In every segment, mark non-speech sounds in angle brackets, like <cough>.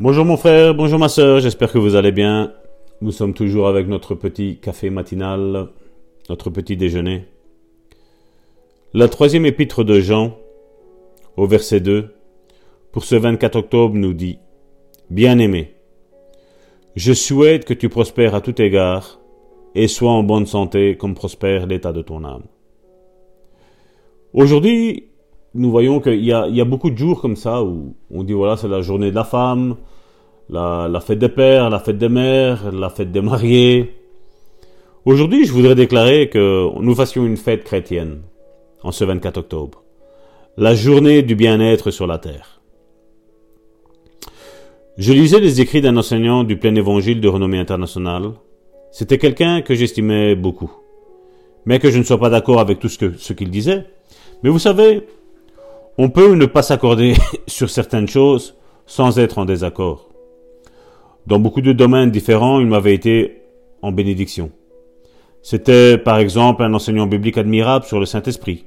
Bonjour mon frère, bonjour ma soeur, j'espère que vous allez bien. Nous sommes toujours avec notre petit café matinal, notre petit déjeuner. La troisième épître de Jean, au verset 2, pour ce 24 octobre, nous dit Bien-aimé, je souhaite que tu prospères à tout égard et sois en bonne santé comme prospère l'état de ton âme. Aujourd'hui, nous voyons qu'il y, a, beaucoup de jours comme ça où on dit voilà, c'est la journée de la femme, la, fête des pères, la fête des mères, la fête des mariés. Aujourd'hui, je voudrais déclarer que nous fassions une fête chrétienne en ce 24 octobre. La journée du bien-être sur la terre. Je lisais les écrits d'un enseignant du plein évangile de renommée internationale. C'était quelqu'un que j'estimais beaucoup. Mais que je ne sois pas d'accord avec tout ce, ce qu'il disait. Mais vous savez, on peut ne pas s'accorder <laughs> sur certaines choses sans être en désaccord. Dans beaucoup de domaines différents, il m'avait été en bénédiction. C'était par exemple un enseignant biblique admirable sur le Saint-Esprit.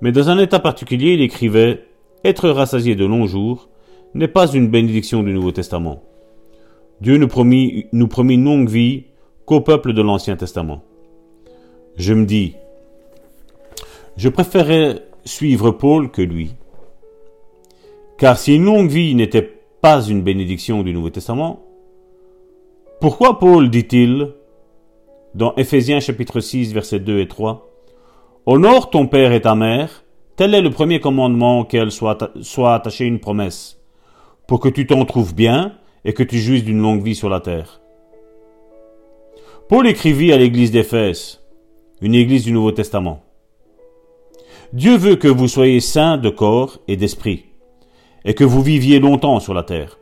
Mais dans un état particulier, il écrivait Être rassasié de longs jours n'est pas une bénédiction du Nouveau Testament. Dieu nous promit, nous promit une longue vie qu'au peuple de l'Ancien Testament. Je me dis, je préférerais suivre Paul que lui. Car si une longue vie n'était pas une bénédiction du Nouveau Testament, pourquoi Paul dit-il dans Éphésiens chapitre 6 versets 2 et 3 Honore ton père et ta mère, tel est le premier commandement qu'elle soit, soit attachée une promesse, pour que tu t'en trouves bien et que tu jouisses d'une longue vie sur la terre. Paul écrivit à l'église d'Éphèse, une église du Nouveau Testament. Dieu veut que vous soyez saints de corps et d'esprit, et que vous viviez longtemps sur la terre.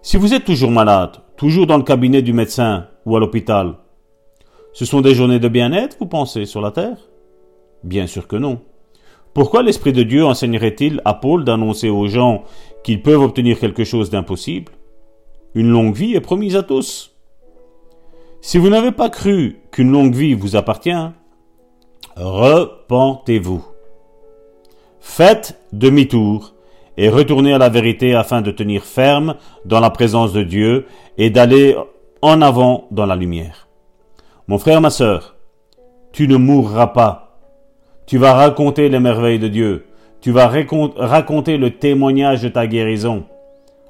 Si vous êtes toujours malade, toujours dans le cabinet du médecin ou à l'hôpital, ce sont des journées de bien-être, vous pensez, sur la terre? Bien sûr que non. Pourquoi l'Esprit de Dieu enseignerait-il à Paul d'annoncer aux gens qu'ils peuvent obtenir quelque chose d'impossible? Une longue vie est promise à tous. Si vous n'avez pas cru qu'une longue vie vous appartient, repentez-vous. Faites demi-tour et retournez à la vérité afin de tenir ferme dans la présence de Dieu et d'aller en avant dans la lumière. Mon frère, ma sœur, tu ne mourras pas. Tu vas raconter les merveilles de Dieu. Tu vas raconter le témoignage de ta guérison.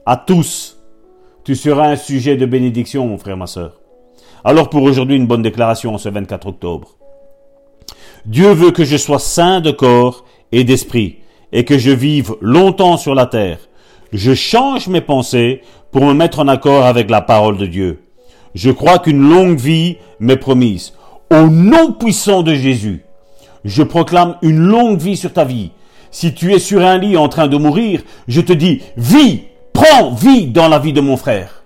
À tous, tu seras un sujet de bénédiction, mon frère, ma sœur. Alors pour aujourd'hui, une bonne déclaration en ce 24 octobre. Dieu veut que je sois saint de corps et d'esprit, et que je vive longtemps sur la terre. Je change mes pensées pour me mettre en accord avec la parole de Dieu. Je crois qu'une longue vie m'est promise. Au nom puissant de Jésus, je proclame une longue vie sur ta vie. Si tu es sur un lit en train de mourir, je te dis, vis, prends vie dans la vie de mon frère.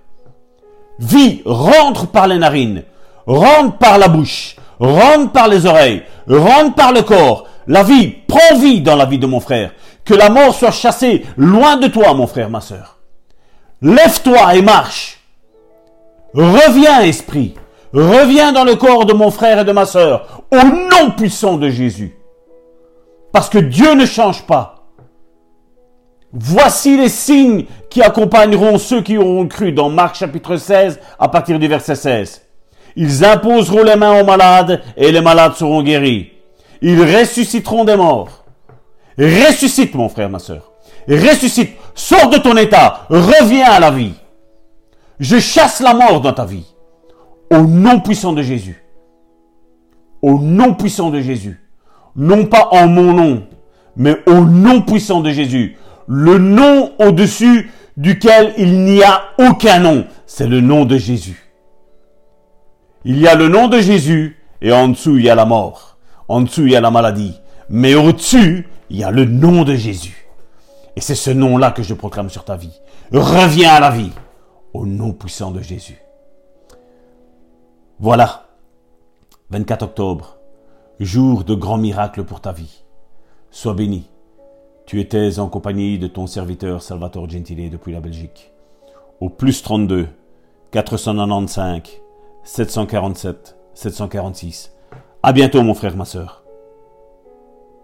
Vie, rentre par les narines, rentre par la bouche, rentre par les oreilles, rentre par le corps, la vie, prends vie dans la vie de mon frère. Que la mort soit chassée loin de toi, mon frère, ma sœur. Lève-toi et marche. Reviens, esprit. Reviens dans le corps de mon frère et de ma sœur, au nom puissant de Jésus. Parce que Dieu ne change pas. Voici les signes qui accompagneront ceux qui auront cru dans Marc chapitre 16 à partir du verset 16. Ils imposeront les mains aux malades et les malades seront guéris. Ils ressusciteront des morts. Ressuscite, mon frère, ma soeur. Ressuscite. Sors de ton état. Reviens à la vie. Je chasse la mort dans ta vie. Au nom puissant de Jésus. Au nom puissant de Jésus. Non pas en mon nom, mais au nom puissant de Jésus. Le nom au-dessus duquel il n'y a aucun nom. C'est le nom de Jésus. Il y a le nom de Jésus et en dessous il y a la mort. En dessous, il y a la maladie. Mais au-dessus, il y a le nom de Jésus. Et c'est ce nom-là que je proclame sur ta vie. Reviens à la vie. Au nom puissant de Jésus. Voilà. 24 octobre. Jour de grands miracles pour ta vie. Sois béni. Tu étais en compagnie de ton serviteur Salvatore Gentile depuis la Belgique. Au plus 32 495 747 746 à bientôt, mon frère, ma sœur.